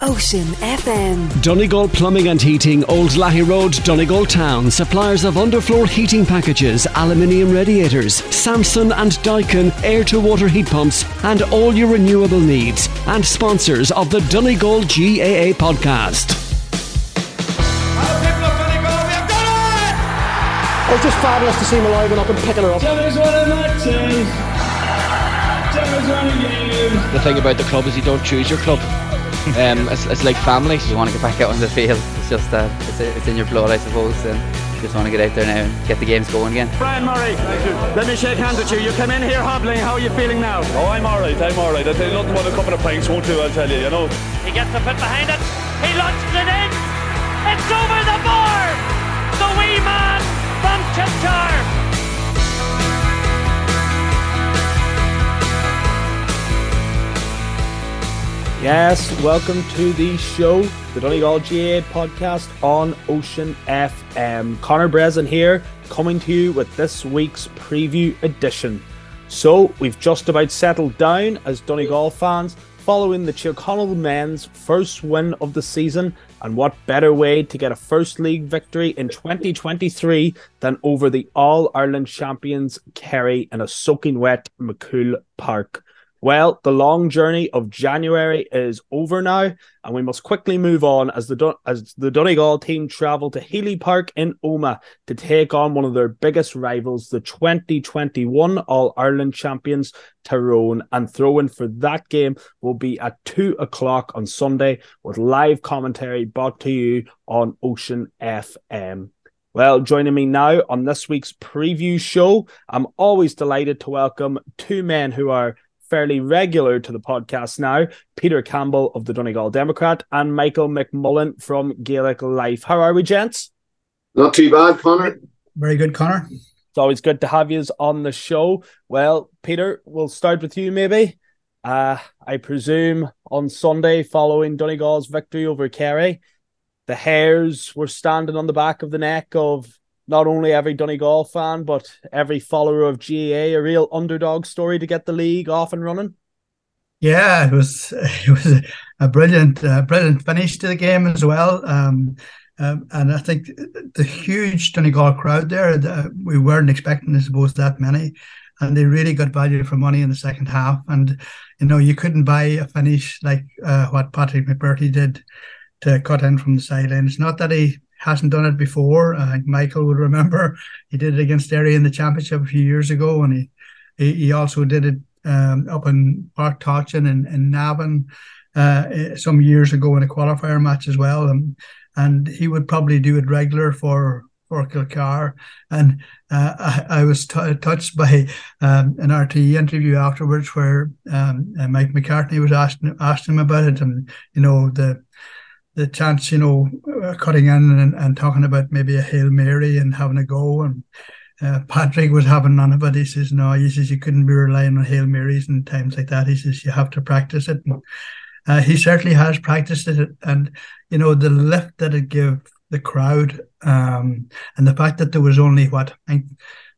Ocean FM. Donegal Plumbing and Heating, Old Lahey Road, Donegal Town. Suppliers of underfloor heating packages, aluminium radiators, Samsung and Daikin air to water heat pumps, and all your renewable needs. And sponsors of the Donegal GAA podcast. It was just fabulous to see Malloy going up and picking her up. The thing about the club is you don't choose your club. Um, it's, it's like family. You want to get back out on the field. It's just uh, it's, it's in your blood, I suppose. And just want to get out there now and get the games going again. Brian Murray, let me shake hands with you. You come in here hobbling. How are you feeling now? Oh, I'm all right. I'm all right. I tell you nothing but a couple of pints won't do. I'll tell you. You know. He gets the foot behind it. He launches it in. It's over the bar. The wee man from Chipchar. Yes, welcome to the show, the Donegal GAA podcast on Ocean FM. Connor Breslin here, coming to you with this week's preview edition. So, we've just about settled down as Donegal fans following the Tyrconnell men's first win of the season, and what better way to get a first league victory in 2023 than over the All Ireland champions Kerry in a soaking wet MacCumhaill Park. Well, the long journey of January is over now, and we must quickly move on as the as the Donegal team travel to Healy Park in Omagh to take on one of their biggest rivals, the 2021 All Ireland champions Tyrone. And throw in for that game will be at two o'clock on Sunday with live commentary brought to you on Ocean FM. Well, joining me now on this week's preview show, I'm always delighted to welcome two men who are fairly regular to the podcast now, Peter Campbell of the Donegal Democrat and Michael McMullen from Gaelic Life. How are we, gents? Not too bad, Connor. Very good, Connor. It's always good to have you on the show. Well, Peter, we'll start with you maybe. Uh, I presume on Sunday, following Donegal's victory over Kerry, the hairs were standing on the back of the neck of not only every Donegal fan, but every follower of GAA, a real underdog story to get the league off and running. Yeah, it was it was a brilliant uh, brilliant finish to the game as well. Um, um, and I think the huge Donegal crowd there, the, we weren't expecting, I suppose, that many. And they really got value for money in the second half. And, you know, you couldn't buy a finish like uh, what Patrick McBrearty did to cut in from the sideline. It's not that he hasn't done it before. I think Michael would remember he did it against Derry in the championship a few years ago, and he he, he also did it um, up in Páirc Tailteann in, in Navan uh, some years ago in a qualifier match as well. And, and he would probably do it regular for for Kilcar. And uh, I, I, was t- touched by um, an RTE interview afterwards where um, uh, Mike McCartney was asking asked him about it, and you know the the chance, you know, uh, cutting in and, and talking about maybe a Hail Mary and having a go. And uh, Patrick was having none of it. He says, no, he says, you couldn't be relying on Hail Marys and times like that. He says, you have to practice it. And uh, he certainly has practiced it. And, you know, the lift that it gave the crowd um, and the fact that there was only what, I think,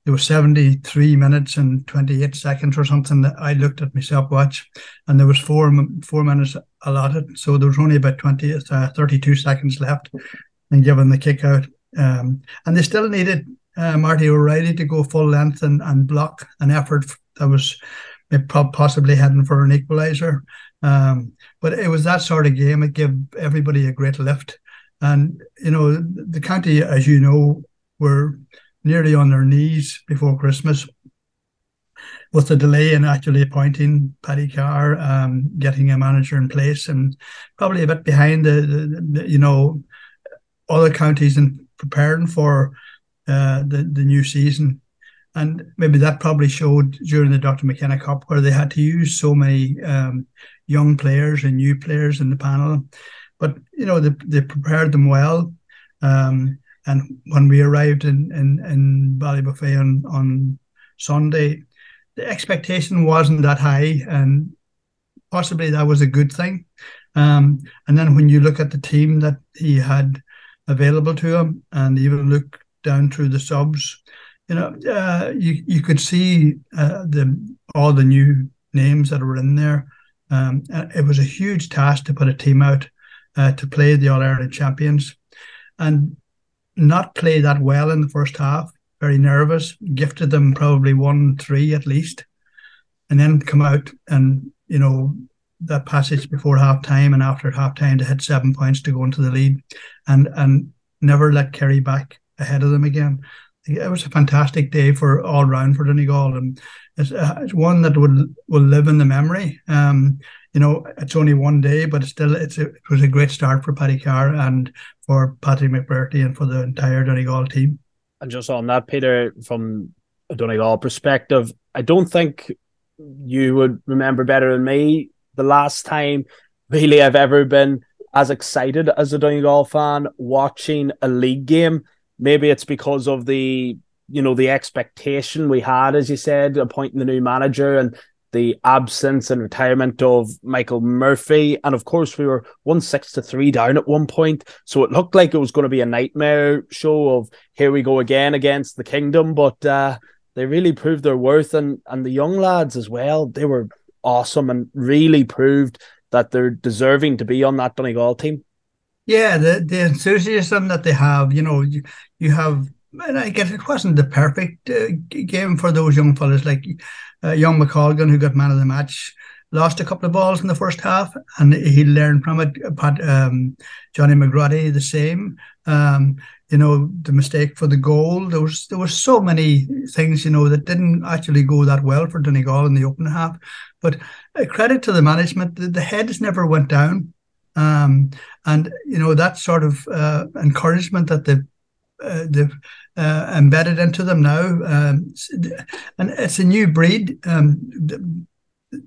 there was 73 minutes and 28 seconds or something that I looked at my stopwatch, and there was four four minutes allotted. So there was only about 20 uh, 32 seconds left and given the kick out. Um, and they still needed uh, Marty O'Reilly to go full length and, and block an effort that was possibly heading for an equaliser. Um, but it was that sort of game it gave everybody a great lift. And you know the county as you know were nearly on their knees before Christmas with the delay in actually appointing Paddy Carr, um, getting a manager in place, and probably a bit behind the, the, the you know other counties in preparing for uh, the the new season. And maybe that probably showed during the Dr. McKenna Cup where they had to use so many um, young players and new players in the panel. But you know they, they prepared them well. Um, and when we arrived in in, in Ballybofey on, on Sunday, the expectation wasn't that high, and possibly that was a good thing. Um, and then when you look at the team that he had available to him, and even look down through the subs, you know, uh, you you could see uh, the all the new names that were in there. Um, it was a huge task to put a team out uh, to play the All Ireland champions, and not play that well in the first half. Very nervous. Gifted them probably one three at least, and then come out and you know that passage before half time and after half time to hit seven points to go into the lead, and and never let Kerry back ahead of them again. It was a fantastic day for all round for Donegal, and it's, uh, it's one that would will live in the memory. Um, you know, it's only one day, but still it's a, it was a great start for Paddy Carr and for Patrick McBrearty and for the entire Donegal team. And just on that, Peter, from a Donegal perspective, I don't think you would remember better than me the last time really I've ever been as excited as a Donegal fan watching a league game. Maybe it's because of the you know the expectation we had, as you said, appointing the new manager and the absence and retirement of Michael Murphy. And of course, we were one six to three down at one point. So it looked like it was going to be a nightmare show of here we go again against the kingdom. But uh, they really proved their worth. And, and the young lads as well, they were awesome and really proved that they're deserving to be on that Donegal team. Yeah, the, the enthusiasm that they have, you know, you, you have, and I guess it wasn't the perfect uh, game for those young fellas. Like uh, young McColgan, who got man of the match, lost a couple of balls in the first half, and he learned from it. But um, Johnny McGrady, the same. Um, you know, the mistake for the goal. There was there were so many things, you know, that didn't actually go that well for Donegal in the opening half. But uh, credit to the management, the, the heads never went down. Um, and you know that sort of uh, encouragement that the uh, they've uh, embedded into them now. Um, and it's a new breed. Um, the,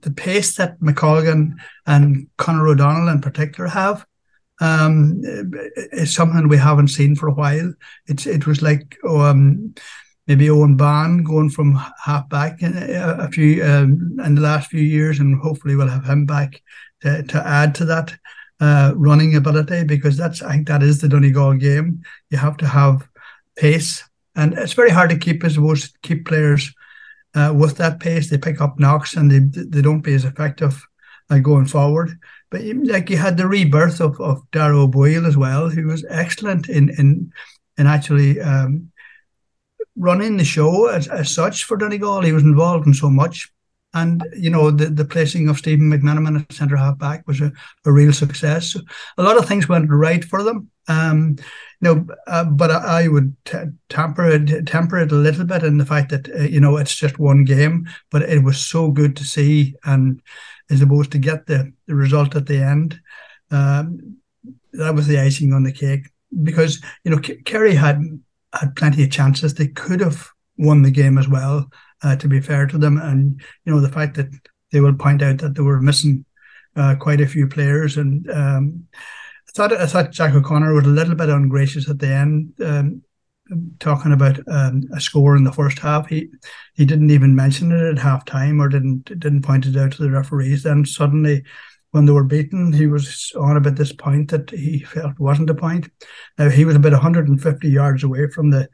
the, pace that McColgan and Conor O'Donnell in particular have um, is something we haven't seen for a while. It's it was like um, maybe Eoghan Bán going from half back in a, a few um, in the last few years, and hopefully we'll have him back to, to add to that uh, running ability because that's I think that is the Donegal game. You have to have pace, and it's very hard to keep, I suppose, keep players uh, with that pace. They pick up knocks and they they don't be as effective uh, going forward. But like you had the rebirth of of Darragh O'Boyle as well, who was excellent in in in actually um, running the show as, as such for Donegal. He was involved in so much. And you know the, the placing of Stephen McMenamin at centre half back was a, a real success. So a lot of things went right for them. Um, you know, uh, but I, I would t- temper it temper it a little bit in the fact that uh, you know it's just one game, but it was so good to see, and as opposed to get the, the result at the end, um, that was the icing on the cake because you know Kerry had had plenty of chances. They could have won the game as well uh, to be fair to them. And you know the fact that they will point out that they were missing uh, quite a few players, and um, I thought I thought Jack O'Connor was a little bit ungracious at the end. Um, talking about um, a score in the first half, he he didn't even mention it at half time or didn't didn't point it out to the referees. Then suddenly, when they were beaten, he was on about this point that he felt wasn't a point. Now he was about 150 yards away from the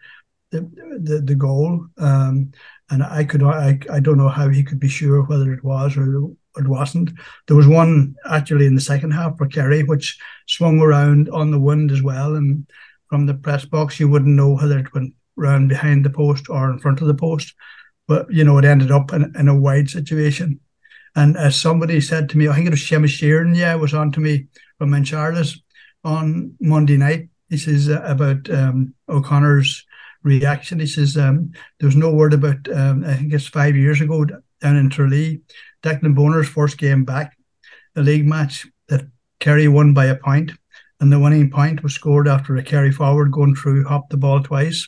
the the, the goal, um, and I could I I don't know how he could be sure whether it was or it wasn't. There was one actually in the second half for Kerry, which swung around on the wind as well, and from the press box you wouldn't know whether it went round behind the post or in front of the post, but you know it ended up in, in a wide situation. And as somebody said to me, I think it was Seamus Sheeran, yeah, was on to me from Incharles on Monday night. He says about um, O'Connor's reaction. He says um, there was no word about. Um, I think it's five years ago down in Tralee, Declan Bonner's first game back, a league match that Kerry won by a point, and the winning point was scored after a carry forward going through, hopped the ball twice,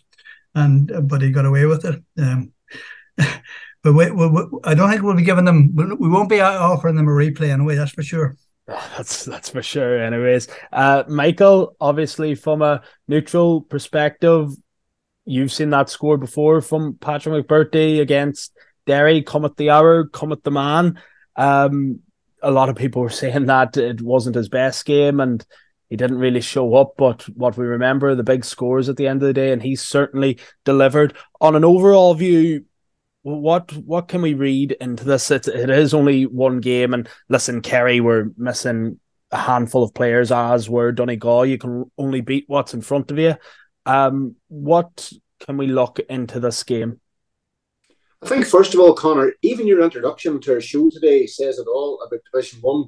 and uh, but he got away with it. Um, but we, we, we, I don't think we'll be giving them. We won't be offering them a replay anyway. That's for sure. That's that's for sure. Anyways, uh, Michael, obviously from a neutral perspective, you've seen that score before from Patrick McBrearty against Derry. Come at the hour, come at the man. Um, a lot of people were saying that it wasn't his best game and he didn't really show up. But what we remember, the big scores at the end of the day, and he certainly delivered. On an overall view, what what can we read into this? It, it is only one game, and listen, Kerry were missing a handful of players, as were Donegal. You can only beat what's in front of you. Um, what can we look into this game? I think first of all, Connor, even your introduction to our show today says it all about Division One.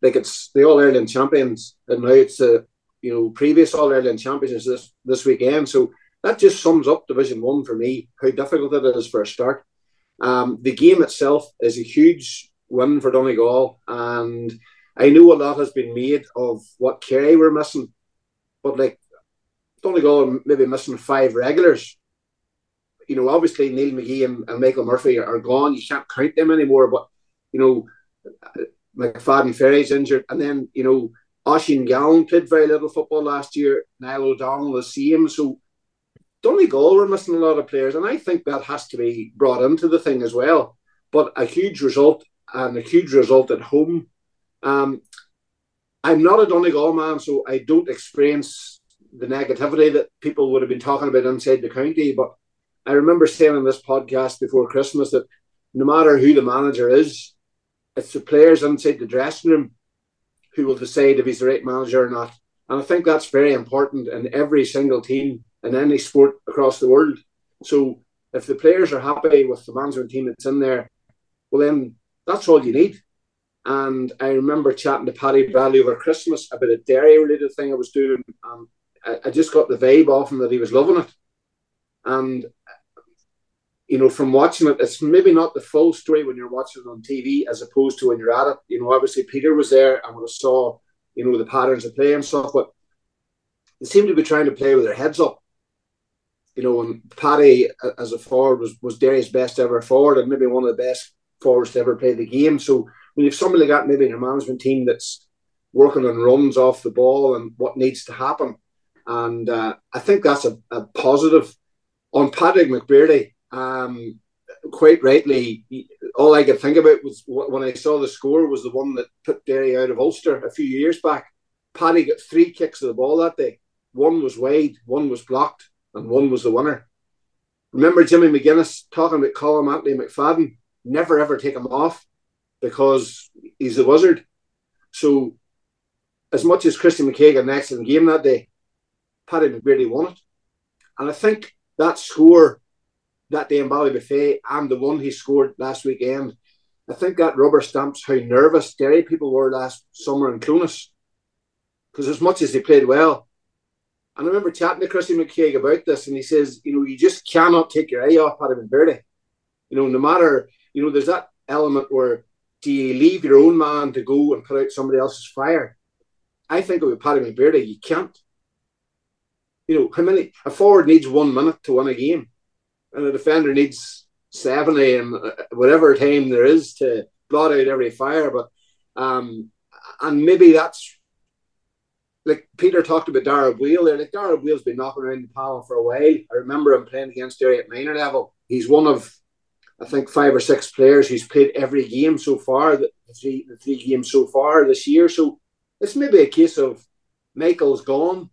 Like it's the All Ireland champions, and now it's the you know previous All Ireland champions this this weekend. So that just sums up Division One for me. How difficult it is for a start. Um, the game itself is a huge win for Donegal, and I know a lot has been made of what Kerry were missing, but like Donegal maybe missing five regulars. You know, obviously Neil McGee and, and Michael Murphy are, are, gone. You can't count them anymore. But you know, McFadden Ferry's injured, and then you know Oisín Gallen played very little football last year. Niall O'Donnell the same. So Donegal were missing a lot of players, and I think that has to be brought into the thing as well. But a huge result and a huge result at home. Um, I'm not a Donegal man, so I don't experience the negativity that people would have been talking about inside the county. But I remember saying in this podcast before Christmas that no matter who the manager is, it's the players inside the dressing room who will decide if he's the right manager or not. And I think that's very important in every single team in any sport across the world. So if the players are happy with the management team that's in there, well then that's all you need. And I remember chatting to Paddy Bradley over Christmas about a dairy related thing I was doing. And I, I just got the vibe off him that he was loving it. And you know, from watching it, it's maybe not the full story when you're watching it on TV as opposed to when you're at it. You know, obviously Peter was there and we saw, you know, the patterns of play and stuff, but they seemed to be trying to play with their heads up. You know, and Paddy as a forward was, was Derry's best ever forward and maybe one of the best forwards to ever play the game. So when you've somebody like that maybe in your management team that's working on runs off the ball and what needs to happen, and uh, I think that's a, a positive. On Patrick McBrearty, um, quite rightly, all I could think about was when I saw the score was the one that put Derry out of Ulster a few years back. Paddy got three kicks of the ball that day. One was wide, one was blocked, and one was the winner. Remember Jimmy McGuinness talking about Colm Anthony McFadden? Never ever take him off because he's the wizard. So, as much as Chrissy McKaigue got an excellent game that day, Paddy McBrearty won it. And I think that score that day in Ballybofey and the one he scored last weekend, I think that rubber stamps how nervous Derry people were last summer in Clones. Because as much as they played well, and I remember chatting to Chrissy McKaigue about this, and he says, you know, you just cannot take your eye off Paddy McBrearty. You know, no matter, you know, there's that element where do you leave your own man to go and put out somebody else's fire? I think with Paddy McBrearty, you can't. You know, how many a forward needs one minute to win a game, and a defender needs seven and uh, whatever time there is to blot out every fire. But um, and maybe that's like Peter talked about Dara Wheel there. Like Dara Wheel's been knocking around the panel for a while. I remember him playing against Derry at minor level. He's one of I think five or six players who's played every game so far, the three the three games so far this year. So it's maybe a case of Michael's gone.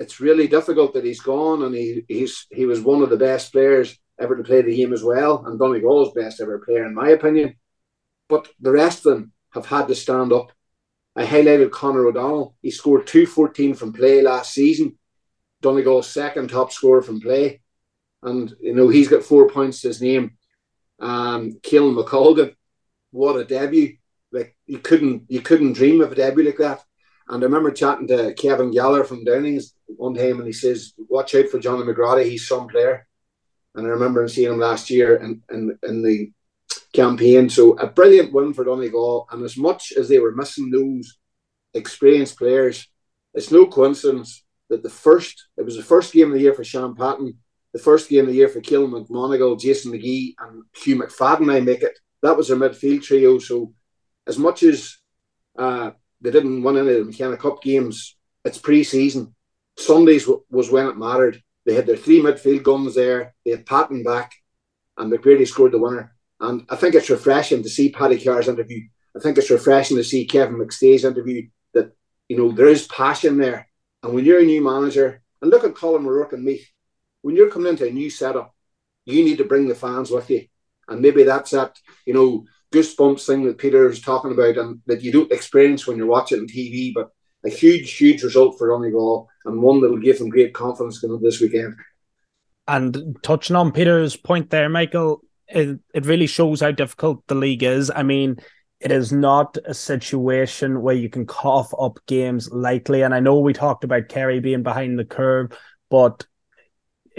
It's really difficult that he's gone, and he he's he was one of the best players ever to play the game as well, and Donegal's best ever player in my opinion. But the rest of them have had to stand up. I highlighted Conor O'Donnell. He scored 214 from play last season. Donegal's second top scorer from play. And you know, he's got four points to his name. Um Caolan McColgan, what a debut. Like you couldn't you couldn't dream of a debut like that. And I remember chatting to Kevin Galler from Downings one time, and he says, "Watch out for Johnny McGrady. He's some player." And I remember seeing him last year in, in, in the campaign. So a brilliant win for Donegal. And as much as they were missing those experienced players, it's no coincidence that the first it was the first game of the year for Shaun Patton, the first game of the year for Caolan McGonagle, Jason McGee, and Hugh McFadden. I make it. That was their midfield trio. So as much as uh, they didn't win any of the McKenna Cup games, it's pre-season. Sundays w- was when it mattered. They had their three midfield guns there. They had Patton back, and McBrearty scored the winner. And I think it's refreshing to see Paddy Carr's interview. I think it's refreshing to see Kevin McStay's interview that, you know, there is passion there. And when you're a new manager, and look at Colm O'Rourke and me, when you're coming into a new setup, you need to bring the fans with you. And maybe that's that, you know, goosebumps thing that Peter is talking about and that you don't experience when you're watching on TV, but a huge, huge result for Donegal and one that will give them great confidence going this weekend. And touching on Peter's point there, Michael, it, it really shows how difficult the league is. I mean, it is not a situation where you can cough up games lightly. And I know we talked about Kerry being behind the curve, but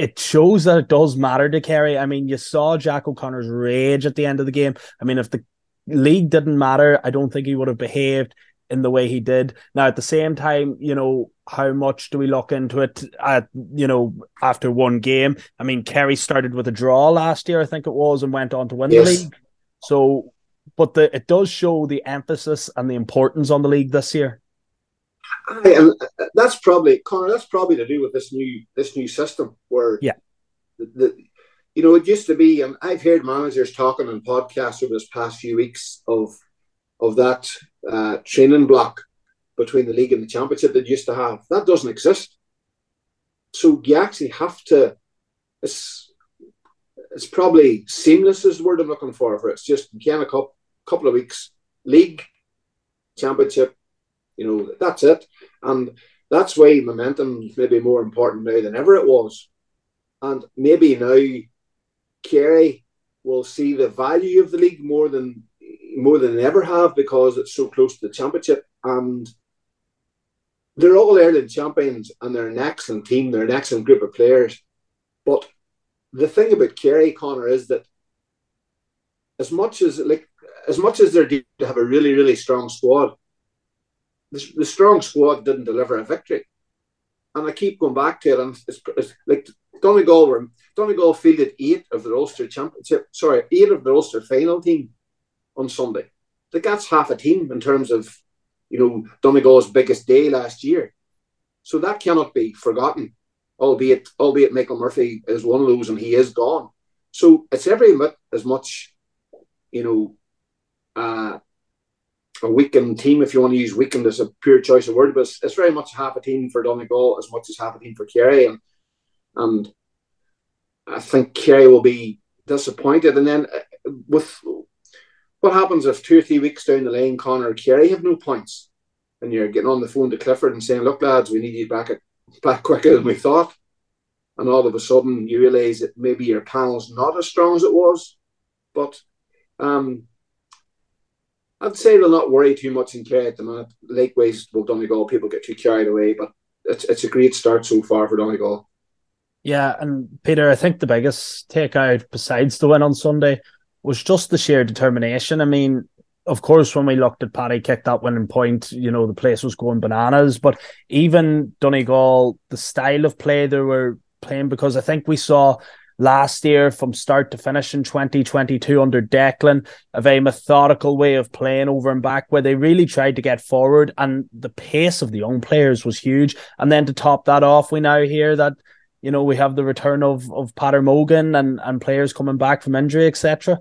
it shows that it does matter to Kerry. I mean, you saw Jack O'Connor's rage at the end of the game. I mean, if the league didn't matter, I don't think he would have behaved in the way he did. Now, at the same time, you know, how much do we look into it at, you know, after one game? I mean, Kerry started with a draw last year, I think it was, and went on to win yes. the league. So, but the, it does show the emphasis and the importance on the league this year. Aye, and that's probably Connor. That's probably to do with this new this new system where yeah, the, the you know it used to be, and I've heard managers talking on podcasts over this past few weeks of of that uh, training block between the league and the championship that used to have. That doesn't exist. So you actually have to. It's it's probably seamless is the word I'm looking for. For it's just can a couple couple of weeks league, championship, you know that's it, and that's why momentum is maybe more important now than ever it was, and maybe now Kerry will see the value of the league more than more than they ever have because it's so close to the championship and they're all Ireland champions and they're an excellent team. They're an excellent group of players. But the thing about Kerry Connor is that as much as like as much as they're to have a really really strong squad, the, the strong squad didn't deliver a victory. And I keep going back to it, and it's, it's like Donegal were Donegal fielded eight of the Ulster Championship, sorry, eight of the Ulster final team on Sunday. Like that's half a team in terms of, you know, Donegal's biggest day last year. So that cannot be forgotten, albeit albeit Michael Murphy is one of those and he is gone. So it's every bit as much, you know, uh, a weakened team, if you want to use weakened as a pure choice of word, but it's, it's, very much half a team for Donegal as much as half a team for Kerry. And, and I think Kerry will be disappointed. And then uh, with what happens if two or three weeks down the lane, Connor or Kerry have no points, and you're getting on the phone to Clifford and saying, "Look, lads, we need you back at, back quicker than we thought," and all of a sudden you realise that maybe your panel's not as strong as it was, but um, I'd say they'll not worry too much in Kerry at the. Lakeways, well, Donegal, people get too carried away, but it's it's a great start so far for Donegal. Yeah, and Peter, I think the biggest takeout besides the win on Sunday was just the sheer determination. I mean, of course, when we looked at Paddy kicked that winning point, you know, the place was going bananas. But even Donegal, the style of play they were playing, because I think we saw last year from start to finish in 2022 under Declan, a very methodical way of playing over and back where they really tried to get forward and the pace of the young players was huge. And then to top that off, we now hear that, you know, we have the return of, of Peadar Mogan and, and players coming back from injury, etc.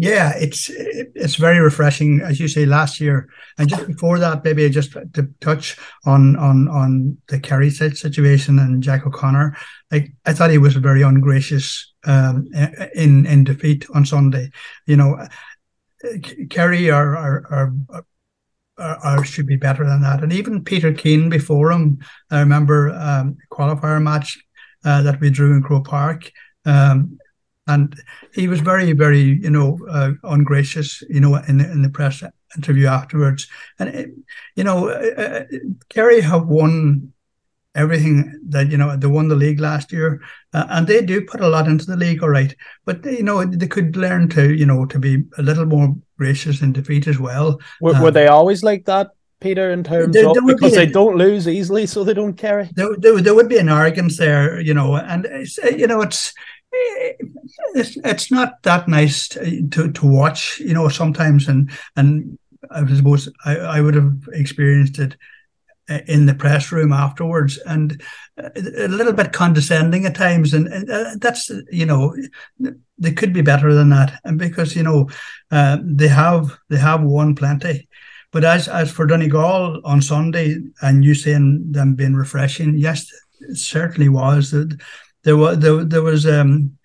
Yeah, it's it's very refreshing, as you say. Last year, and just before that, maybe just to touch on on on the Kerry situation and Jack O'Connor. Like I thought he was very ungracious um, in in defeat on Sunday. You know, Kerry are are, are are, should be better than that. And even Peter Keane before him, I remember um, qualifier match uh, that we drew in Croke Park. Um, and he was very, very, you know, uh, ungracious, you know, in the, in the press interview afterwards. And it, uh, you know, uh, uh, Kerry have won everything that you know they won the league last year, uh, and they do put a lot into the league, all right. But you know, they could learn to, you know, to be a little more gracious in defeat as well. Were, um, were they always like that? Peter, in terms there, there of because be they don't lose easily, so they don't carry. There, there, there, would be an arrogance there, you know, and you know, it's it's, it's not that nice to, to, watch, you know, sometimes. And, and I suppose I, I would have experienced it uh, in the press room afterwards and a little bit condescending at times. And, and uh, that's, you know, they could be better than that. And because, you know, uh, they have, they have won plenty. But as, as for Donegal on Sunday and you saying them being refreshing, yes, it certainly was. That there was there, there was um,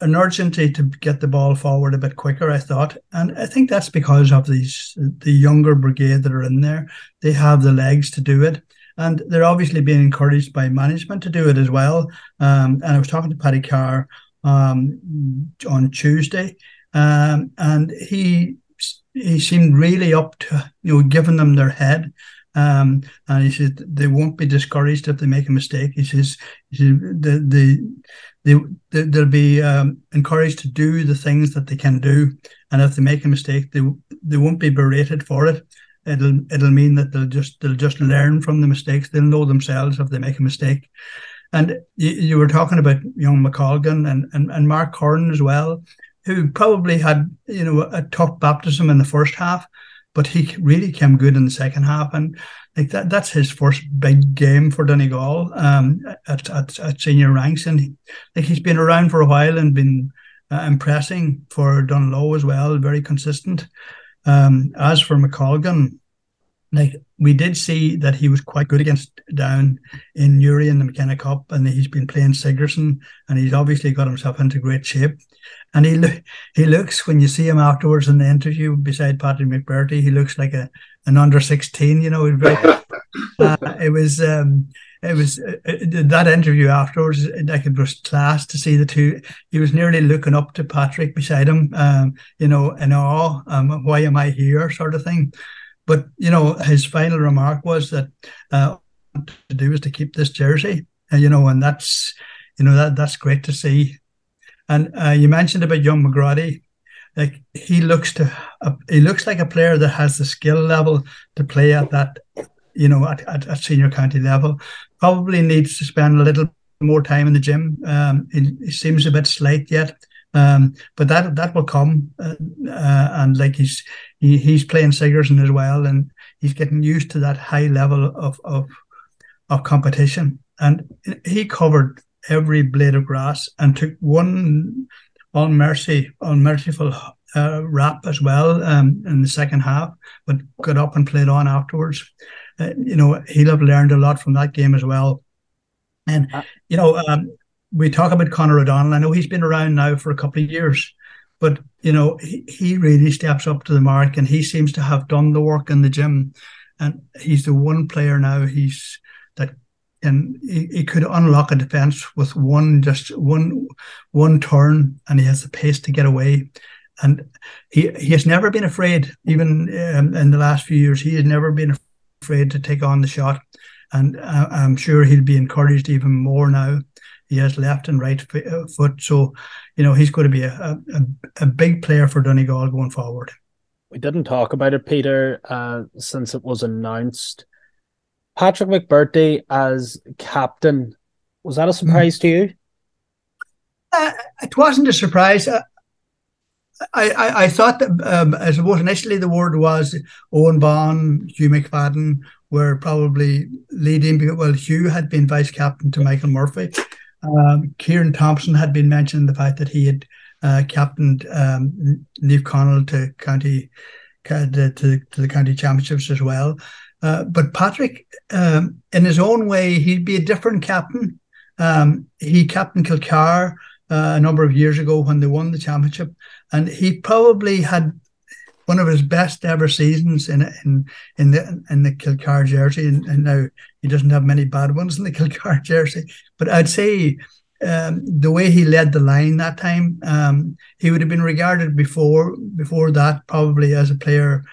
an urgency to get the ball forward a bit quicker. I thought, and I think that's because of these the younger brigade that are in there. They have the legs to do it, and they're obviously being encouraged by management to do it as well. Um, and I was talking to Paddy Carr um, on Tuesday, um, and he he seemed really up to you know giving them their head. Um, and he says they won't be discouraged if they make a mistake. He says, he says the, the they, they they'll be um, encouraged to do the things that they can do, and if they make a mistake, they they won't be berated for it. It'll it'll mean that they'll just they'll just learn from the mistakes. They'll know themselves if they make a mistake. And you, you were talking about young McColgan and, and, and Mark Curran as well, who probably had you know a tough baptism in the first half, but he really came good in the second half. And like that that's his first big game for Donegal um, at, at, at senior ranks, and he, like he's been around for a while and been uh, impressing for Dungloe as well, very consistent. Um, as for McColgan, like we did see that he was quite good against Down in Newry in the McKenna Cup, and he's been playing Sigerson, and he's obviously got himself into great shape. And he lo- he looks when you see him afterwards in the interview beside Patrick McBrearty, he looks like a an under sixteen. You know, very, uh, it was um, it was uh, uh, that interview afterwards. Like it was class to see the two. He was nearly looking up to Patrick beside him, um, you know, in awe. Um, why am I here, sort of thing. But you know, his final remark was that uh, to do is to keep this jersey, uh, you know, and that's you know that that's great to see. And uh, you mentioned about young McGrady, like he looks to uh, he looks like a player that has the skill level to play at that, you know, at, at, at senior county level. Probably needs to spend a little more time in the gym. Um, he, he seems a bit slight yet. Um, but that that will come, uh, uh, and like he's he, he's playing Sigerson as well, and he's getting used to that high level of of of competition. And he covered every blade of grass and took one on mercy, on merciful uh, rap as well um, in the second half, but got up and played on afterwards. Uh, you know, he'll have learned a lot from that game as well. And uh, you know, um, we talk about Conor O'Donnell. I know he's been around now for a couple of years, but you know he, he really steps up to the mark, and he seems to have done the work in the gym, and he's the one player now he's that and he, he could unlock a defense with one just one one turn, and he has the pace to get away. And he he has never been afraid, even um, in the last few years. He has never been afraid to take on the shot, and uh, I'm sure he'll be encouraged even more now he has left and right uh, foot. So, you know, he's going to be a, a, a big player for Donegal going forward. We didn't talk about it, Peter, uh, since it was announced. Patrick McBrearty as captain, was that a surprise mm. to you? Uh, it wasn't a surprise. Uh, I, I, I thought that um, I suppose initially the word was Eoghan Bán, Hugh McFadden were probably leading. Well, Hugh had been vice captain to Michael Murphy, um, Kieran Thompson had been mentioned the fact that he had uh, captained um, Conaill to county to, to, the county championships as well. Uh, but Patrick, um, in his own way, he'd be a different captain. Um, he captained Kilcar uh, a number of years ago when they won the championship, and he probably had one of his best ever seasons in in in the in the Kilcar jersey, and, and now he doesn't have many bad ones in the Kilcar jersey. But I'd say um, the way he led the line that time, um, he would have been regarded before before that probably as a player,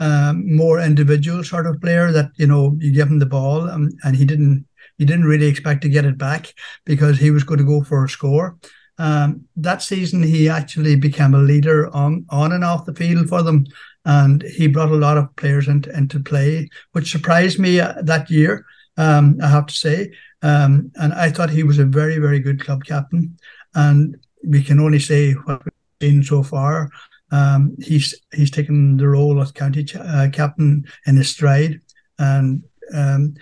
um, more individual sort of player that you know you give him the ball and, and he didn't he didn't really expect to get it back because he was going to go for a score. Um, that season, he actually became a leader on on and off the field for them, and he brought a lot of players into into play, which surprised me uh, that year. Um, I have to say, um, and I thought he was a very very good club captain, and we can only say what we've seen so far. Um, he's he's taken the role of county uh, captain in his stride, and um,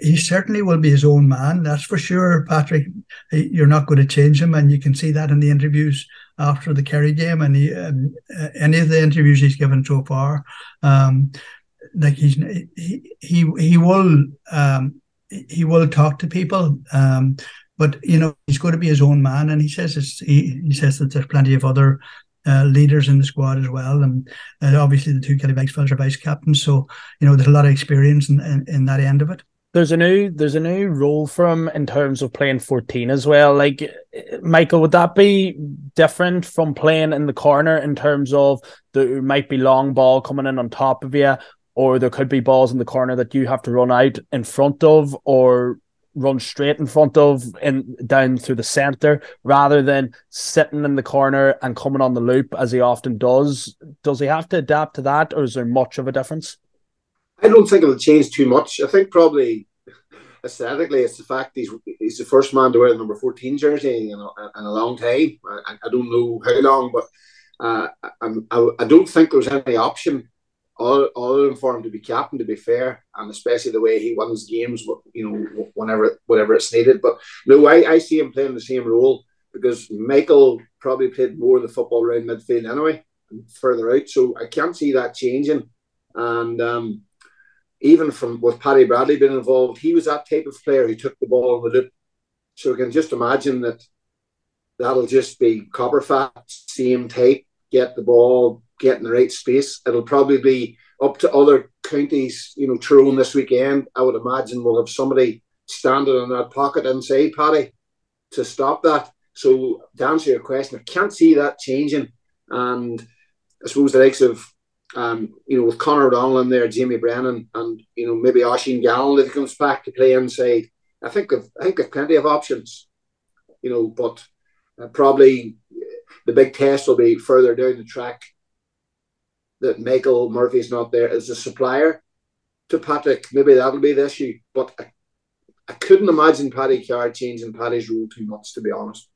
he certainly will be his own man. That's for sure, Patrick. You're not going to change him, and you can see that in the interviews after the Kerry game and he, uh, any of the interviews he's given so far. Um, like he's he he he will um, he will talk to people. Um, but you know he's going to be his own man, and he says he, he says that there's plenty of other uh, leaders in the squad as well, and uh, obviously the two Killybegs fellas are vice captains, so you know there's a lot of experience in, in, in that end of it. There's a new there's a new role for him in terms of playing 14 as well. Like Michael, would that be different from playing in the corner in terms of there might be long ball coming in on top of you, or there could be balls in the corner that you have to run out in front of, or run straight in front of and down through the center rather than sitting in the corner and coming on the loop as he often does. Does he have to adapt to that, or is there much of a difference? I don't think it'll change too much. I think probably aesthetically, it's the fact he's he's the first man to wear the number fourteen jersey in a, in a long time. I, I, don't know how long, but uh, I, I don't think there's any option all, all of for him to be captain, to be fair, and especially the way he wins games, you know, whenever whatever it's needed. But no, I, I see him playing the same role because Michael probably played more of the football around midfield anyway, further out. So I can't see that changing. And um, even from with Paddy Bradley being involved, he was that type of player who took the ball on the loop. So you can just imagine that that'll just be copper fat, same type, get the ball, get in the right space. It'll probably be up to other counties, you know, Tyrone this weekend. I would imagine we'll have somebody standing in that pocket and say, Paddy to stop that. So to answer your question, I can't see that changing. And I suppose the likes of um, you know, with Conor O'Donnell in there, Jamie Brennan, and you know, maybe Oisín Gallen if he comes back to play inside. I think I've, I think I've plenty of options. You know, but uh, probably the big test will be further down the track that Michael Murphy's not there as a supplier to Patrick. Maybe that'll be the issue. But I, I couldn't imagine Paddy Carr changing Paddy's rule too much, to be honest.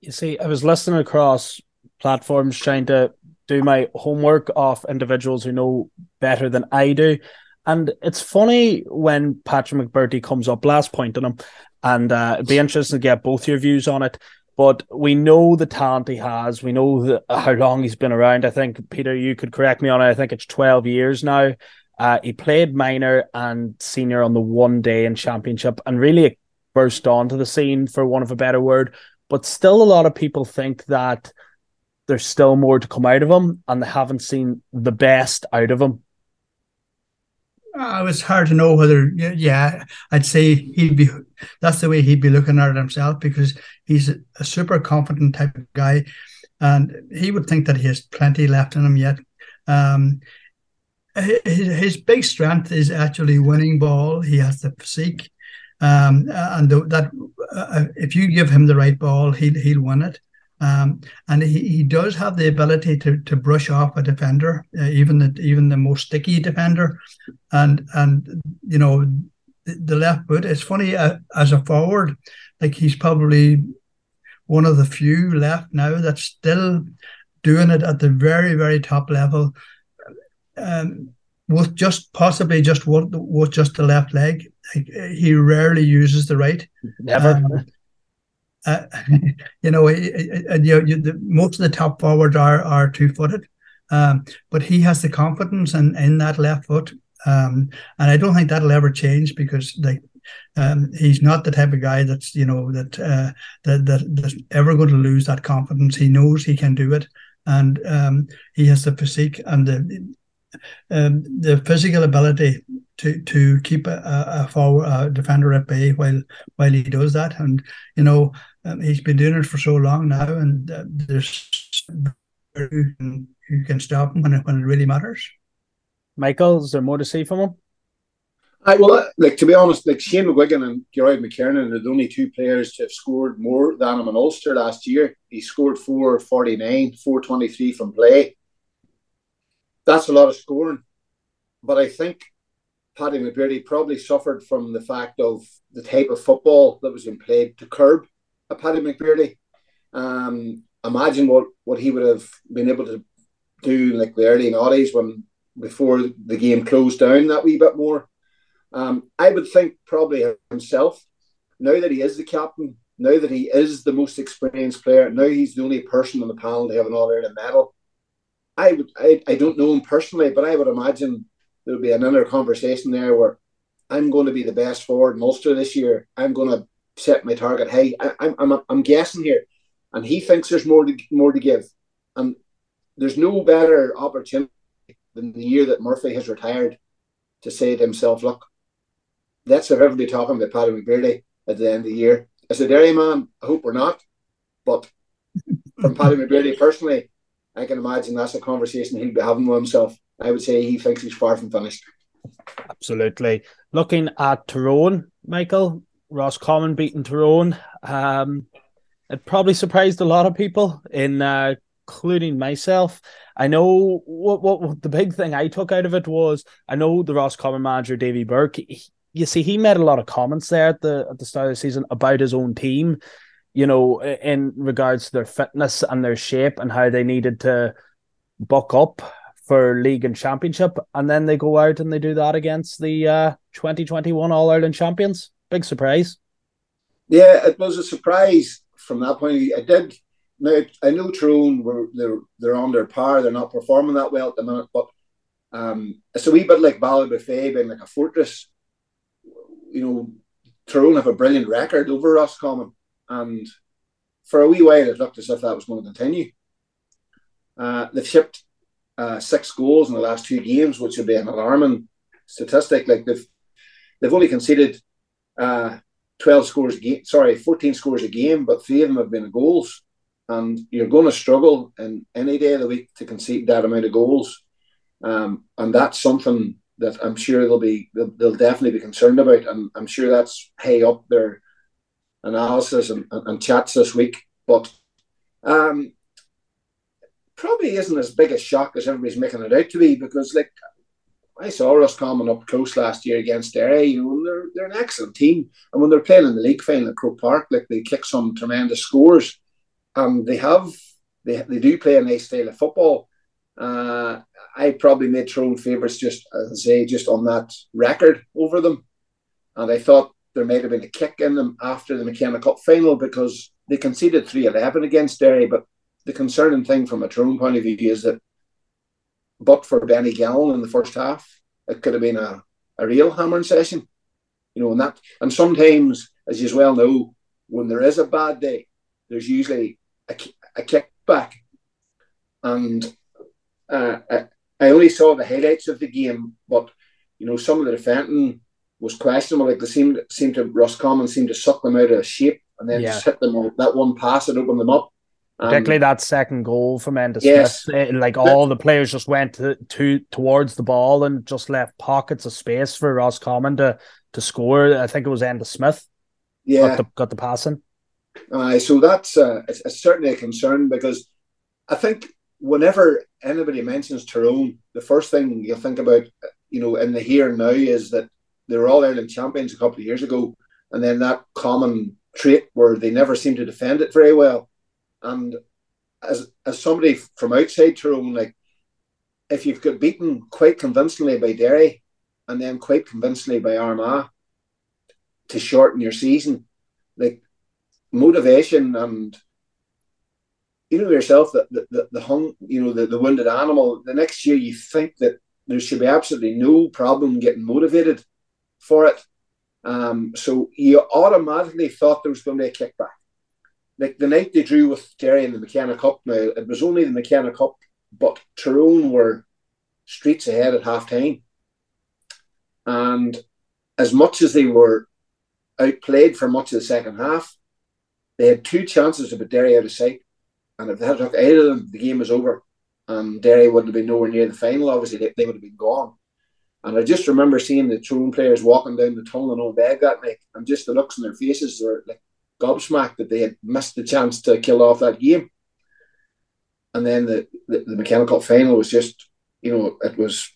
You see, I was listening across platforms trying to do my homework off individuals who know better than I do. And it's funny when Patrick McBrearty comes up, last point on him, and uh, it'd be interesting to get both your views on it. But we know the talent he has. We know the, how long he's been around. I think Peter, you could correct me on it. I think it's twelve years now. Uh, he played minor and senior on the one day in championship, and really burst onto the scene, for one of a better word. But still, a lot of people think that there's still more to come out of him, and they haven't seen the best out of him. Uh, it was hard to know whether, yeah, I'd say he'd be. That's the way he'd be looking at it himself because he's a, a super confident type of guy, and he would think that he has plenty left in him yet. Um, his, his big strength is actually winning ball. He has the physique, um, and that uh, if you give him the right ball, he'll he'll win it. Um, and he, he does have the ability to to brush off a defender, uh, even the even the most sticky defender, and and you know the, the left foot. It's funny uh, as a forward, like he's probably one of the few left now that's still doing it at the very very top level, um, with just possibly just one with just the left leg. Like, he rarely uses the right. Never. Um, you know, you, you the, most of the top forwards are are two footed, um, but he has the confidence in in that left foot, um, and I don't think that'll ever change because. Um, he's not the type of guy that's you know that uh, that, that that's ever going to lose that confidence. He knows he can do it, and um, he has the physique and the um, the physical ability to to keep a, a forward a defender at bay while while he does that. And you know, um, he's been doing it for so long now, and uh, there's who can, who can stop him when it, when it really matters. Michael, is there more to say from him? I well, uh, like to be honest, like Shane McGuigan and Gearóid McKiernan are the only two players to have scored more than him in Ulster last year. He scored 449, 423 from play. That's a lot of scoring. But I think Paddy McBrearty probably suffered from the fact of the type of football that was being played to curb a Paddy McBrearty. Um, imagine what, what he would have been able to do like the early noughties when before the game closed down that wee bit more. Um, I would think probably himself, now that he is the captain, now that he is the most experienced player, now he's the only person on the panel to have an All Ireland medal. I would I, I don't know him personally, but I would imagine there'll be another conversation there where I'm going to be the best forward in Ulster this year. I'm going to set my target high. I'm, I'm, I'm guessing here, and he thinks there's more to more to give, and there's no better opportunity than the year that Murphy has retired to say to himself, "Look, let's have everybody talking about Paddy McBrearty at the end of the year." As a Derry man, I hope we're not, but from Paddy McBrearty personally, I can imagine that's a conversation he'll be having with himself. I would say he thinks he's far from finished. Absolutely. Looking at Tyrone, Michael, Roscommon beating Tyrone. Um, it probably surprised a lot of people, in uh, including myself. I know what, what, what the big thing I took out of it was I know the Roscommon manager Davy Burke. He, you see, he made a lot of comments there at the at the start of the season about his own team. You know, in regards to their fitness and their shape and how they needed to buck up for league and championship, and then they go out and they do that against the uh, 2021 All Ireland champions. Big surprise. Yeah, it was a surprise from that point of view. I did. Now I know Tyrone were they're they're on their par. They're not performing that well at the minute, but um, it's a wee bit like Ballybofey being like a fortress. You know, Tyrone have a brilliant record over Roscommon, and for a wee while it looked as if that was going to continue. Uh, they've shipped uh, six goals in the last two games, which would be an alarming statistic. Like they've they've only conceded uh, twelve scores a game. Sorry, fourteen scores a game, but three of them have been goals. And you're going to struggle in any day of the week to concede that amount of goals, um, and that's something that I'm sure they'll be they'll, they'll, definitely be concerned about, and I'm sure that's high up their analysis and, and, and chats this week. But um, probably isn't as big a shock as everybody's making it out to be because, like, I saw us coming up close last year against Derry. You know, they're they're an excellent team, and when they're playing in the league final at Croke Park, like they kick some tremendous scores, and they have they they do play a nice style of football. Uh, I probably made Tyrone favourites just as I say, just on that record over them, and I thought there might have been a kick in them after the McKenna Cup final because they conceded three eleven against Derry, but the concerning thing from a Tyrone point of view is that, but for Benny Gallon in the first half, it could have been a, a real hammering session. You know, and that, and sometimes, as you as well know, when there is a bad day, there's usually a, a kickback. And uh, I, I only saw the highlights of the game, but you know, some of the defending was questionable. Like they seemed seemed to Roscommon seemed to suck them out of shape and then yeah. just hit them that one pass that opened them up. Particularly um, that second goal from Enda yes. Smith. Like all the players just went to, to towards the ball and just left pockets of space for Roscommon to to score. I think it was Enda Smith. Yeah, got the, got the passing. Uh, so that's uh, it's, it's certainly a concern because I think whenever anybody mentions Tyrone, the first thing you think about, you know, in the here and now is that they were all Ireland champions a couple of years ago, and then that common trait where they never seem to defend it very well. And as as somebody from outside Tyrone, like if you've got beaten quite convincingly by Derry and then quite convincingly by Armagh to shorten your season, like motivation and you know yourself that the, the, the hung you know the, the wounded animal the next year you think that there should be absolutely no problem getting motivated for it. Um, so you automatically thought there was going to be a kickback like the night they drew with Derry in the McKenna Cup, now it was only the McKenna Cup, but Tyrone were streets ahead at half time. And as much as they were outplayed for much of the second half, they had two chances to put Derry out of sight. And if they had took either of them, the game was over. And Derry wouldn't have been nowhere near the final, obviously, they, they would have been gone. And I just remember seeing the Tyrone players walking down the tunnel in Owenbeg that night, and just the looks on their faces were like gobsmacked that they had missed the chance to kill off that game. And then the, the, the Cup final was just, you know, it was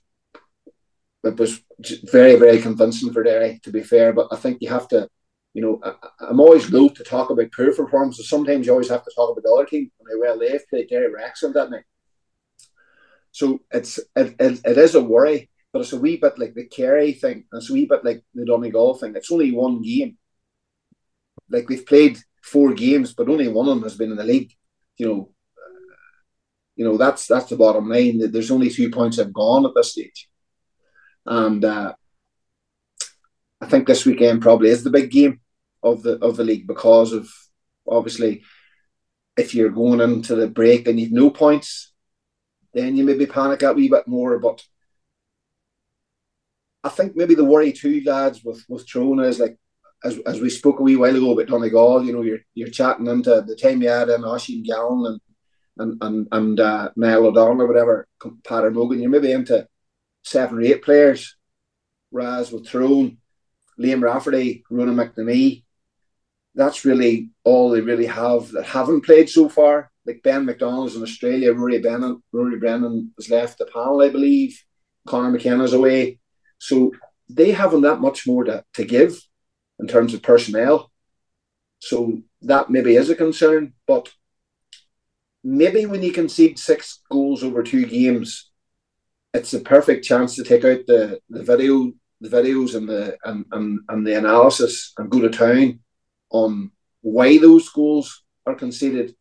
it was very, very convincing for Derry, to be fair. But I think you have to, you know, I, am always loath to talk about poor performances. Sometimes you always have to talk about the other team and how well they've played. Derry were that night. So it's it, it, it is a worry, but it's a wee bit like the Kerry thing. It's a wee bit like the Donegal thing. It's only one game like we've played four games, but only one of them has been in the league. You know, you know that's that's the bottom line. There's only two points have gone at this stage, and uh, I think this weekend probably is the big game. of the of the league because of obviously if you're going into the break and you've no points, then you maybe panic a wee bit more. But I think maybe the worry too, lads, with with Tyrone is like as, as we spoke a wee while ago about Donegal, you know, you're you're chatting into the time you had in Oisin Gallen and and and, and uh, Niall O'Donnell or whatever, Peadar Mogan, you're maybe into seven or eight players. Raz with Tyrone, Liam Rafferty, Ronan McNamee. That's really all they really have that haven't played so far. Like Ben McDonnell's in Australia, Rory Brennan, Rory Brennan has left the panel, I believe. Conor McKenna's away. So they haven't that much more to, to give in terms of personnel. So that maybe is a concern. But maybe when you concede six goals over two games, it's a perfect chance to take out the, the video the videos and the and, and, and the analysis and go to town on why those goals are conceded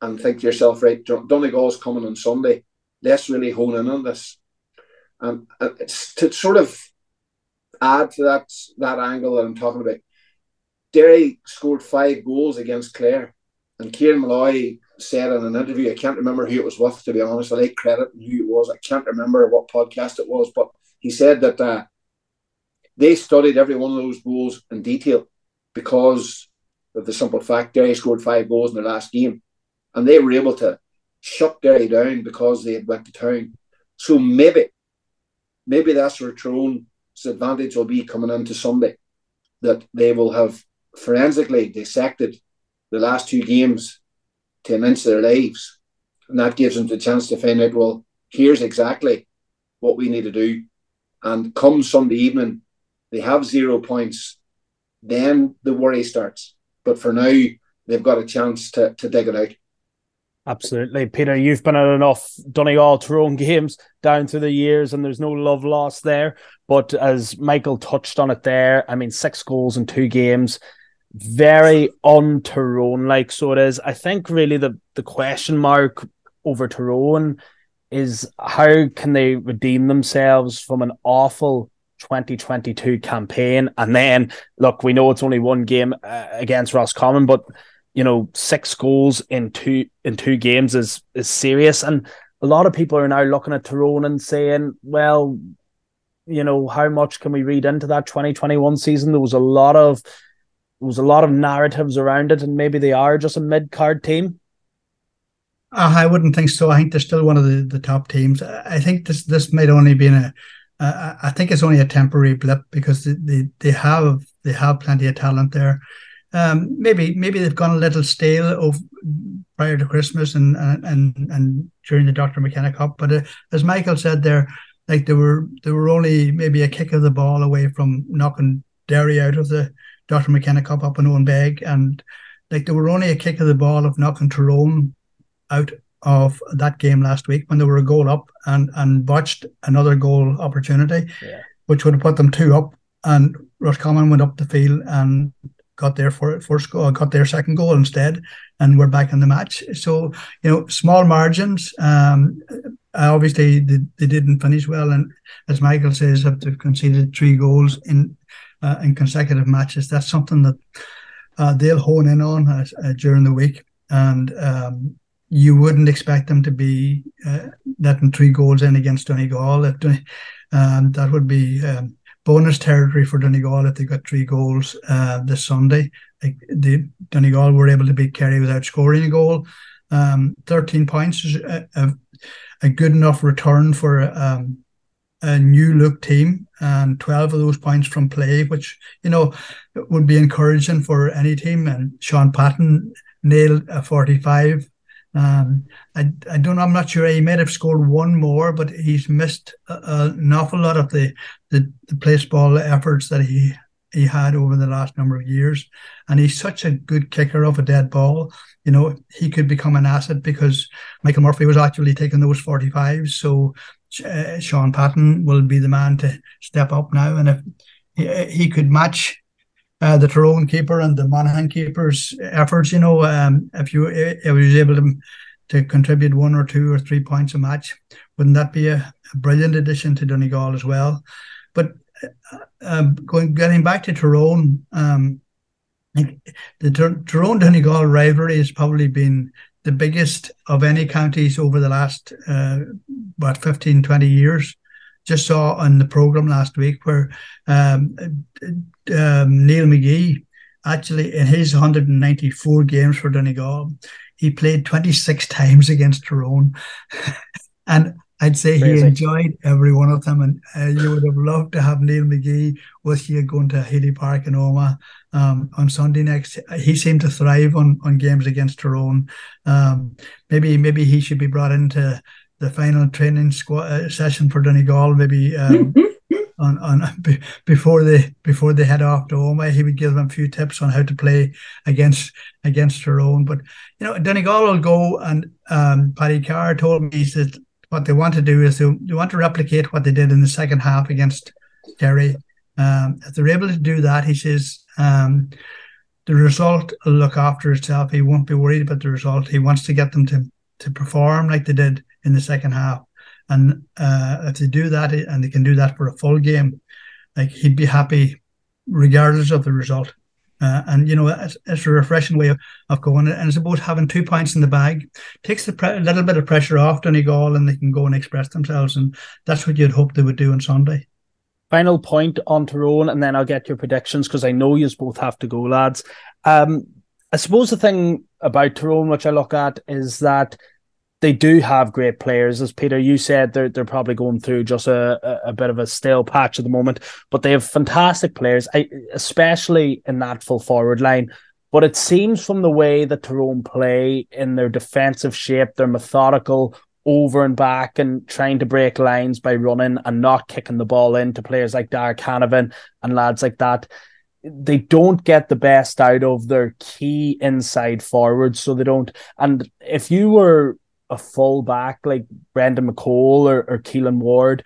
and think to yourself, right, Donegal's coming on Sunday. Let's really hone in on this. And it's to sort of add to that that angle that I'm talking about. Derry scored five goals against Clare, and Kieran Molloy said in an interview, I can't remember who it was with, to be honest. I like credit who it was. I can't remember what podcast it was, but he said that uh, they studied every one of those goals in detail because of the simple fact Derry scored five goals in their last game, and they were able to shut Derry down because they had went to town. So maybe, maybe that's where Tyrone's advantage will be coming into Sunday, that they will have forensically dissected the last two games to of their lives, and that gives them the chance to find out. Well, here's exactly what we need to do, and come Sunday evening they have zero points, then the worry starts. But for now, they've got a chance to, to dig it out. Absolutely. Peter, you've been at enough Donegal Tyrone games down through the years, and there's no love lost there. But as Michael touched on it there, I mean, six goals in two games, very on Tyrone like. So it is. I think really the, the question mark over Tyrone is how can they redeem themselves from an awful 2022 campaign. And then, look, we know it's only one game uh, against Roscommon, but you know, six goals in two in two games is is serious. And a lot of people are now looking at Tyrone and saying, well, you know, how much can we read into that 2021 season? There was a lot of there was a lot of narratives around it, and maybe they are just a mid card team. Uh, I wouldn't think so. I think they're still one of the, the top teams. I think this this might only be a uh, I think it's only a temporary blip because they, they, they have they have plenty of talent there. Um, maybe maybe they've gone a little stale of prior to Christmas and and and during the Dr. McKenna Cup. But uh, as Michael said there, like they were they were only maybe a kick of the ball away from knocking Derry out of the Dr. McKenna Cup up in Owenbeg, and like they were only a kick of the ball of knocking Tyrone out of that game last week when they were a goal up and and botched another goal opportunity, yeah. which would have put them two up. And Roscommon went up the field and got their first goal, got their second goal instead, and we're back in the match. So you know, small margins. Um, obviously, they, they didn't finish well, and as Michael says, have conceded three goals in uh, in consecutive matches, that's something that uh, they'll hone in on uh, during the week. And um, you wouldn't expect them to be uh, letting three goals in against Donegal. If, um, that would be um, bonus territory for Donegal if they got three goals uh, this Sunday. Like the Donegal were able to beat Kerry without scoring a goal. Um, 13 points is a, a, a, good enough return for um, a new look team, and 12 of those points from play, which you know would be encouraging for any team. And Shaun Patton nailed a 45 um, I, I don't know. I'm not sure. He might have scored one more, but he's missed a, an awful lot of the, the, the place ball efforts that he he had over the last number of years. And he's such a good kicker of a dead ball. You know, he could become an asset because Michael Murphy was actually taking those 45s. So uh, Shaun Patton will be the man to step up now. And if he, he could match uh, the Tyrone keeper and the Monaghan keeper's efforts. You know, um, if you if was able to to contribute one or two or three points a match, wouldn't that be a, a brilliant addition to Donegal as well? But uh, um, going getting back to Tyrone, um, the Tyrone Donegal rivalry has probably been the biggest of any counties over the last uh, what 15 20 years just saw on the program last week where um, um, Neil McGee actually in his 194 games for Donegal he played 26 times against Tyrone and I'd say Crazy. he enjoyed every one of them, and uh, you would have loved to have Neil McGee with you going to Healy Park in Omagh um, on Sunday next. He seemed to thrive on on games against Tyrone. Um, maybe maybe he should be brought into the final training squad uh, session for Donegal. Maybe. Um, on, on before they before they head off to Omagh, he would give them a few tips on how to play against against Tyrone. But you know, Donegal will go and um, Paddy Carr told me he said what they want to do is they, they want to replicate what they did in the second half against Derry. Um, if they're able to do that, he says um, the result will look after itself. He won't be worried about the result. He wants to get them to to perform like they did in the second half. And uh, if they do that, and they can do that for a full game, like he'd be happy regardless of the result. Uh, and you know, it's, it's, a refreshing way of, of going. And it's about having two points in the bag, takes a pre- little bit of pressure off Donegal, and they can go and express themselves. And that's what you'd hope they would do on Sunday. Final point on Tyrone, and then I'll get your predictions because I know you both have to go, lads. Um, I suppose the thing about Tyrone, which I look at, is that they do have great players. As Peter, you said, they're they're probably going through just a, a, bit of a stale patch at the moment, but they have fantastic players, especially in that full forward line. But it seems from the way that Tyrone play in their defensive shape, they're methodical over and back and trying to break lines by running and not kicking the ball into players like Darragh Canavan and lads like that they don't get the best out of their key inside forwards, so they don't. And if you were a full back like Brendan McCole or, or Keelan Ward,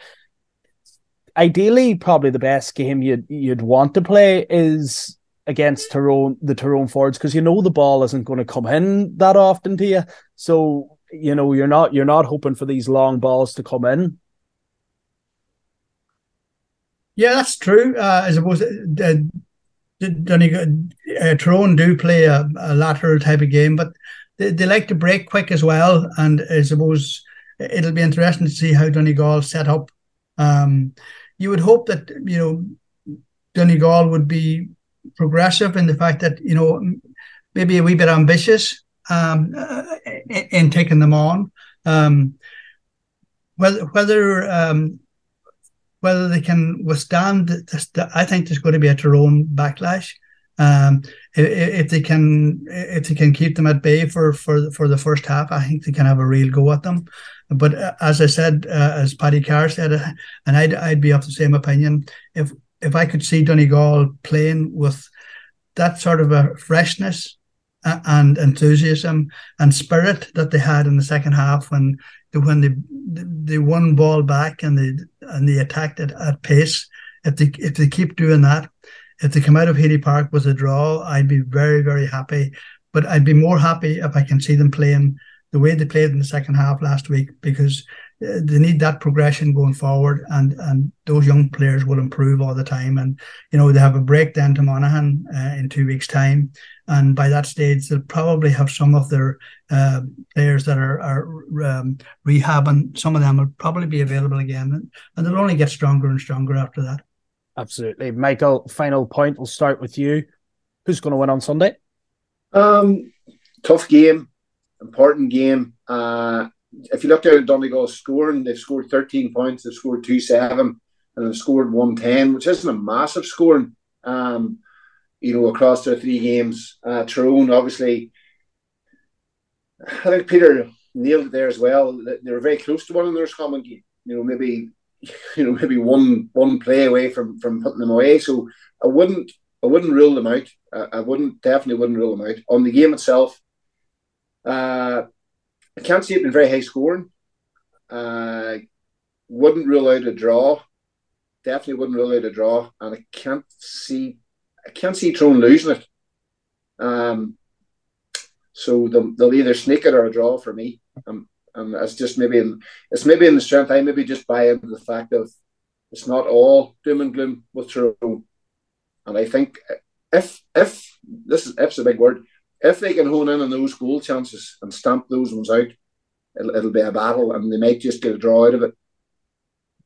ideally probably the best game you'd you'd want to play is against Tyrone the Tyrone forwards because you know the ball isn't going to come in that often to you. So you know you're not you're not hoping for these long balls to come in. Yeah, that's true. Uh, I suppose uh, uh, Tyrone do play a, a lateral type of game, but they, they like to break quick as well. And I suppose it'll be interesting to see how Donegal set up. Um, you would hope that you know Donegal would be progressive in the fact that you know maybe a wee bit ambitious um, in, in, taking them on. Um, whether whether um, whether they can withstand this, I think there's going to be a Tyrone backlash. Um, if, they can, if they can keep them at bay for for for the first half, I think they can have a real go at them. But uh, as I said, uh, as Paddy Carr said, uh, and I'd I'd be of the same opinion. If if I could see Donegal playing with that sort of a freshness and enthusiasm and spirit that they had in the second half when when they they won ball back and they and they attacked it at pace. If they if they keep doing that, if they come out of Healy Park with a draw, I'd be very, very happy. But I'd be more happy if I can see them playing the way they played in the second half last week because uh, they need that progression going forward and and those young players will improve all the time. And you know they have a break then to Monaghan uh, in two weeks time. And by that stage they'll probably have some of their uh, players that are, are um, rehabbing some of them will probably be available again and, and they'll only get stronger and stronger after that Absolutely. Michael, final point. We'll start with you. Who's going to win on Sunday? Um, tough game, important game. Uh, if you look at Donegal's scoring, they've scored 13 points, they've scored 2 7, and they've scored 110, which isn't a massive scoring, um, you know, across their three games. Uh, Tyrone, obviously, I think Peter nailed it there as well. They were very close to winning their common game. You know, maybe you know maybe one one play away from from putting them away. So I wouldn't I wouldn't rule them out. I, I wouldn't definitely wouldn't rule them out on the game itself. Uh, I can't see it being very high scoring. Uh, wouldn't rule out a draw. Definitely wouldn't rule out a draw, and I can't see I can't see Tyrone losing it. Um, so they'll, they'll either sneak it or a draw for me. Um, Um, and it's just maybe in it's maybe in the strength. I maybe just buy into the fact of it's not all doom and gloom with Tyrone, and I think if if this is if's a big word, if they can hone in on those goal chances and stamp those ones out, it'll, it'll be a battle, and they might just get a draw out of it.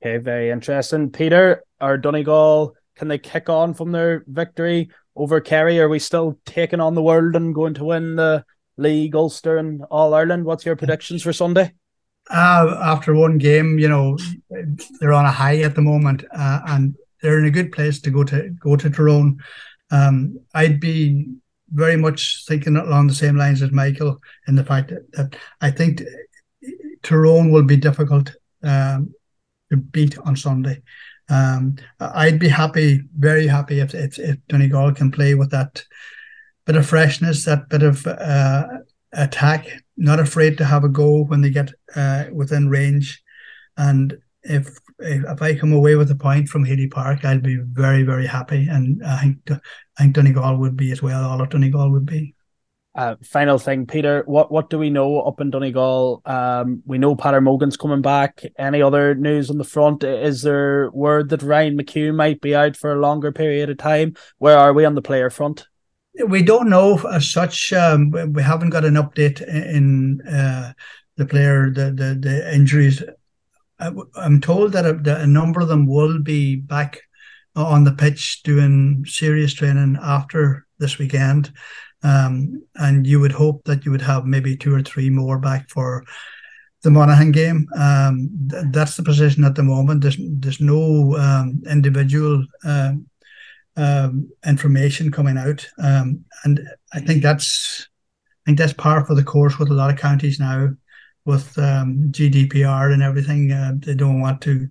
Okay, very interesting. Peter, or Donegal, can they kick on from their victory over Kerry? Are we still taking on the world and going to win the league, Ulster, and All Ireland? What's your predictions for Sunday? Uh, after one game, you know, they're on a high at the moment, uh, and they're in a good place to go to go to Tyrone. Um, I'd be very much thinking along the same lines as Michael in the fact that, that I think Tyrone will be difficult um, to beat on Sunday. Um, I'd be happy, very happy if, if, if Donegal can play with that bit of freshness, that bit of uh, attack, not afraid to have a go when they get uh, within range. And if, if, I come away with a point from Healy Park, I'll be very very happy, and I think I think Donegal would be as well. All of Donegal would be. Uh, final thing, Peter. What what do we know up in Donegal? Um, we know Peadar Mogan's coming back. Any other news on the front? Is there word that Ryan McHugh might be out for a longer period of time? Where are we on the player front? We don't know as such. Um, we haven't got an update in uh, the player the, the the injuries. I, am told that a, a number of them will be back on the pitch doing serious training after this weekend. Um, and you would hope that you would have maybe two or three more back for the Monaghan game. Um, th- that's the position at the moment. There's there's no um, individual uh, information coming out, um, and I think that's I think that's par for the course with a lot of counties now, with um, GDPR and everything. Uh, they don't want to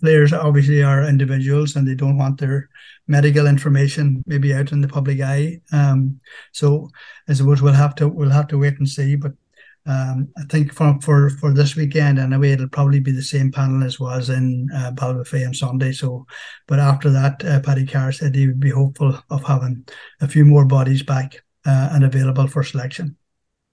players obviously are individuals and they don't want their medical information maybe out in the public eye. Um, so I suppose we'll have to we'll have to wait and see. But um, I think for, for for this weekend anyway, it'll probably be the same panel as was in uh, Ballybofey on Sunday. So, but after that, uh, Paddy Carr said he would be hopeful of having a few more bodies back uh, and available for selection.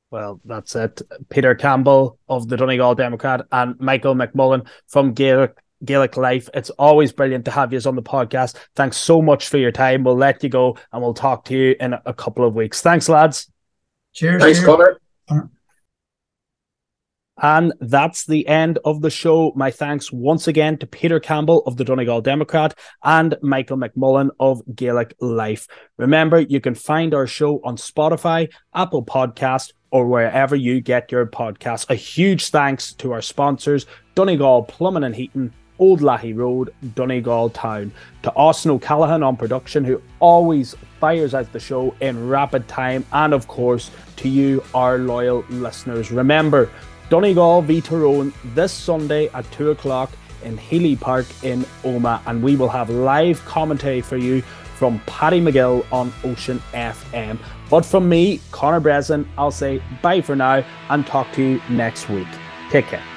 Well, that's it. Peter Campbell of the Donegal Democrat and Michael McMullen from Gaelic Gaelic Life. It's always brilliant to have you on the podcast. Thanks so much for your time. We'll let you go and we'll talk to you in a couple of weeks. Thanks, lads. Cheers. Thanks, Connor. And that's the end of the show. My thanks once again to Peter Campbell of the Donegal Democrat and Michael McMullen of Gaelic Life. Remember, you can find our show on Spotify, Apple Podcast, or wherever you get your podcasts. A huge thanks to our sponsors, Donegal Plumbing and Heating, Old Lahey Road, Donegal Town. To Austin O'Callaghan on production, who always fires out the show in rapid time, and of course to you, our loyal listeners. Remember, Donegal v Tyrone this Sunday at 2 o'clock in Healy Park in Omagh, and we will have live commentary for you from Paddy McGill on Ocean FM. But from me, Connor Breslin, I'll say bye for now and talk to you next week. Take care.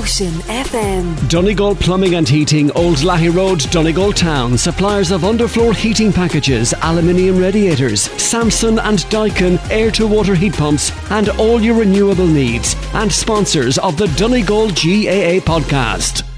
Ocean FM. Donegal Plumbing and Heating, Old Lahey Road, Donegal Town. Suppliers of underfloor heating packages, aluminium radiators, Samsung and Daikin air to water heat pumps, and all your renewable needs. And sponsors of the Donegal GAA podcast.